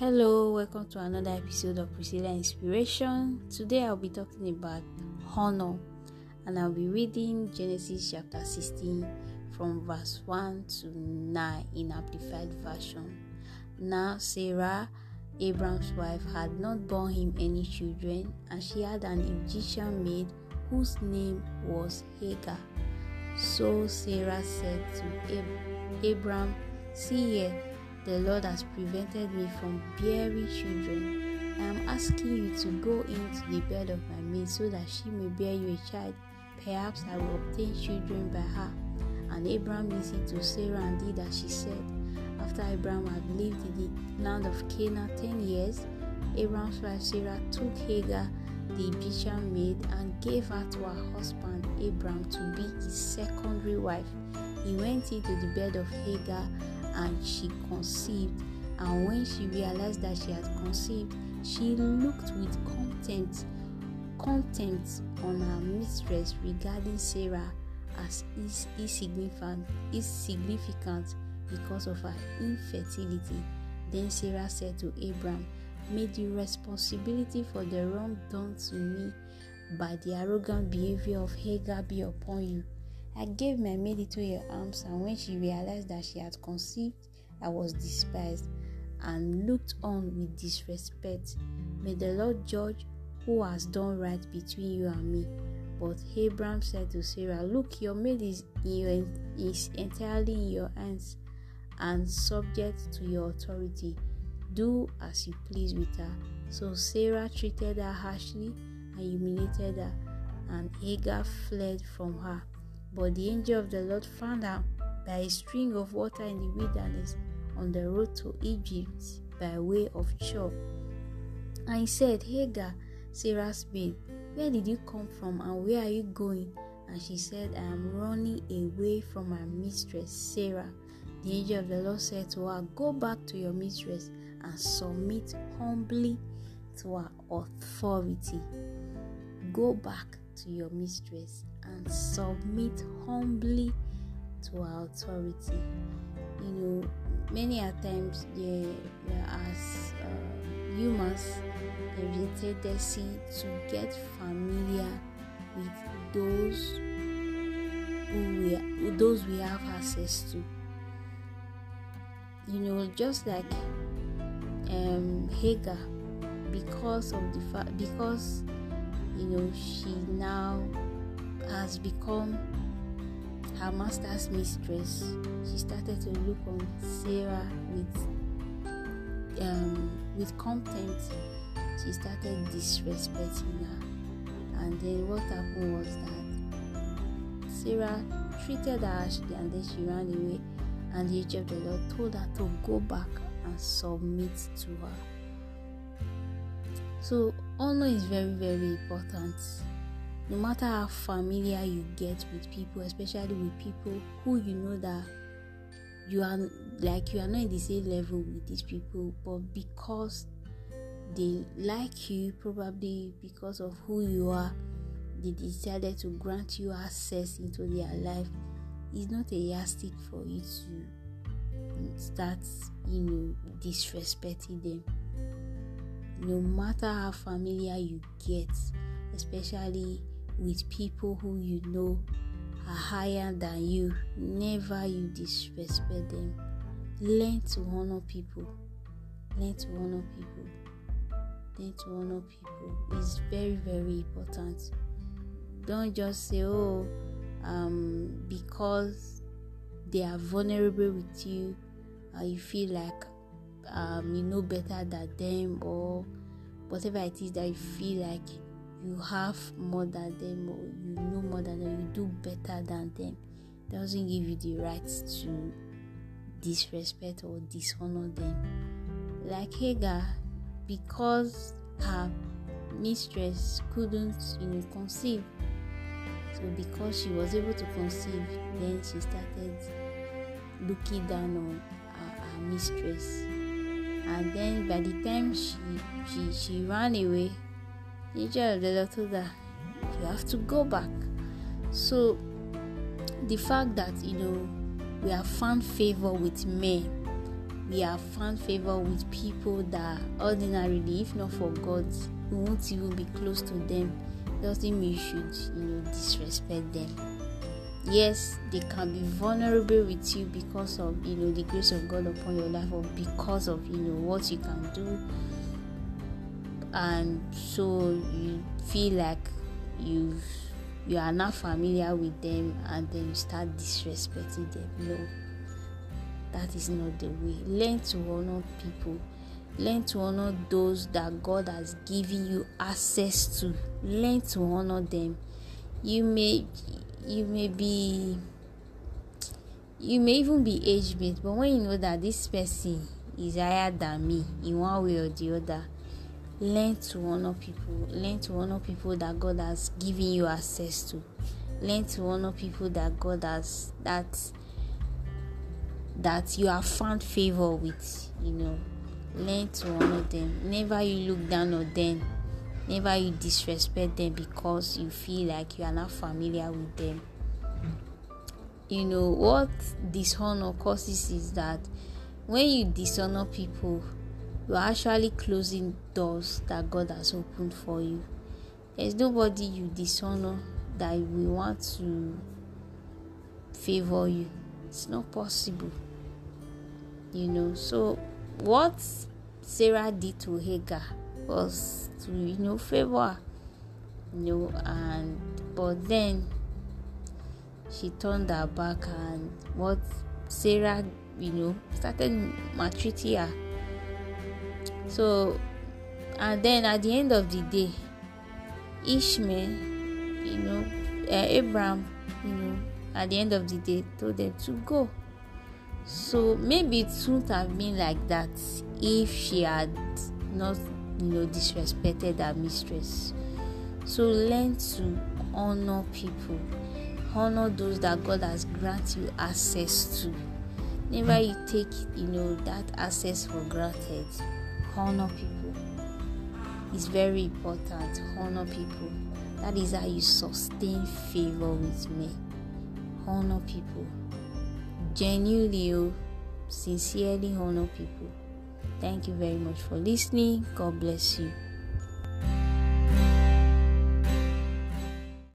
Hello, welcome to another episode of Priscilla Inspiration. Today I'll be talking about honor and I'll be reading Genesis chapter 16 from verse 1 to 9 in Amplified Version. Now, Sarah, Abraham's wife, had not borne him any children, and she had an Egyptian maid whose name was Hagar. So Sarah said to Ab- Abram, See here, the Lord has prevented me from bearing children. I am asking you to go into the bed of my maid so that she may bear you a child. Perhaps I will obtain children by her. And Abraham listened to Sarah and did as she said. After Abraham had lived in the land of Canaan ten years, Abraham's wife Sarah took Hagar, the Egyptian maid, and gave her to her husband Abraham to be his secondary wife. He went into the bed of Hagar and she conceived. And when she realized that she had conceived, she looked with contempt, contempt on her mistress regarding Sarah as is insignificant, insignificant because of her infertility. Then Sarah said to Abram, May the responsibility for the wrong done to me by the arrogant behavior of Hagar be upon you. I gave my maid into your arms, and when she realized that she had conceived, I was despised and looked on with disrespect. May the Lord judge who has done right between you and me. But Abram said to Sarah, Look, your maid is, in your, is entirely in your hands and subject to your authority. Do as you please with her. So Sarah treated her harshly and humiliated her, and Hagar fled from her. But the angel of the Lord found her by a spring of water in the wilderness on the road to Egypt by way of Shur. And he said, Hagar, Sarah's maid, where did you come from and where are you going? And she said, I am running away from my mistress, Sarah. The angel of the Lord said to her, Go back to your mistress and submit humbly to her authority. Go back to your mistress and submit humbly to her authority. You know, many a times there, there as uh, humans, there is a tendency to get familiar with those who we with those we have access to. You know, just like um, Hagar, because of the fact, because you know she now has become her master's mistress, she started to look on Sarah with um, with contempt. She started disrespecting her, and then what happened was that Sarah treated her and then she ran away. And the angel of the Lord told her to go back and submit to her. So honor is very very important no matter how familiar you get with people, especially with people who you know that you are like you are not in the same level with these people, but because they like you, probably because of who you are, they decided to grant you access into their life. It's not a yardstick for you to start, you know, disrespecting them. No matter how familiar you get, especially with people who you know are higher than you. Never you disrespect them. Learn to honor people. Learn to honor people. Learn to honor people. It's very, very important. Don't just say, oh, um, because they are vulnerable with you, uh, you feel like um, you know better than them, or whatever it is that you feel like you have more than them or you know more than them, you do better than them, doesn't give you the right to disrespect or dishonor them. Like Hagar, because her mistress couldn't, you know, conceive. So because she was able to conceive, then she started looking down on her, her mistress. And then by the time she she, she ran away, You have to go back. So the fact that you know we have found favor with men, we have found favor with people that ordinarily, if not for God, we won't even be close to them. Doesn't mean you should, you know, disrespect them. Yes, they can be vulnerable with you because of you know the grace of God upon your life, or because of you know what you can do, and so you feel like you've you are not familiar with them and then you start disrespecting them. No, that is not the way. Learn to honor people. Learn to honor those that God has given you access to. Learn to honor them. You may you may be you may even be age mate, but when you know that this person is higher than me in one way or the other, learn to honor people learn to honor people that god has given you access to. Learn to honor people that god has that that you have found favor with you know. Learn to honor them. Never you look down on them. Never you disrespect them because you feel like you are not familiar with them. You know what dishonor causes is that when you dishonor people you are actually closing doors that God has opened for you. There's nobody you dishonor that will want to favor you. It's not possible. You know, so what Sarah did to Hagar was to, you know, favor You know, and but then she turned her back and what Sarah, you know, started maltreating her so, and then at the end of the day, Ishmael, you know, uh, Abraham, you know, at the end of the day told them to go. So maybe it wouldn't have been like that if she had not, you know, disrespected her mistress. So learn to honor people, honor those that God has granted you access to. Never you take, you know, that access for granted honor people. It's very important honor people. That is how you sustain favor with me. Honor people. Genuinely oh, sincerely honor people. Thank you very much for listening. God bless you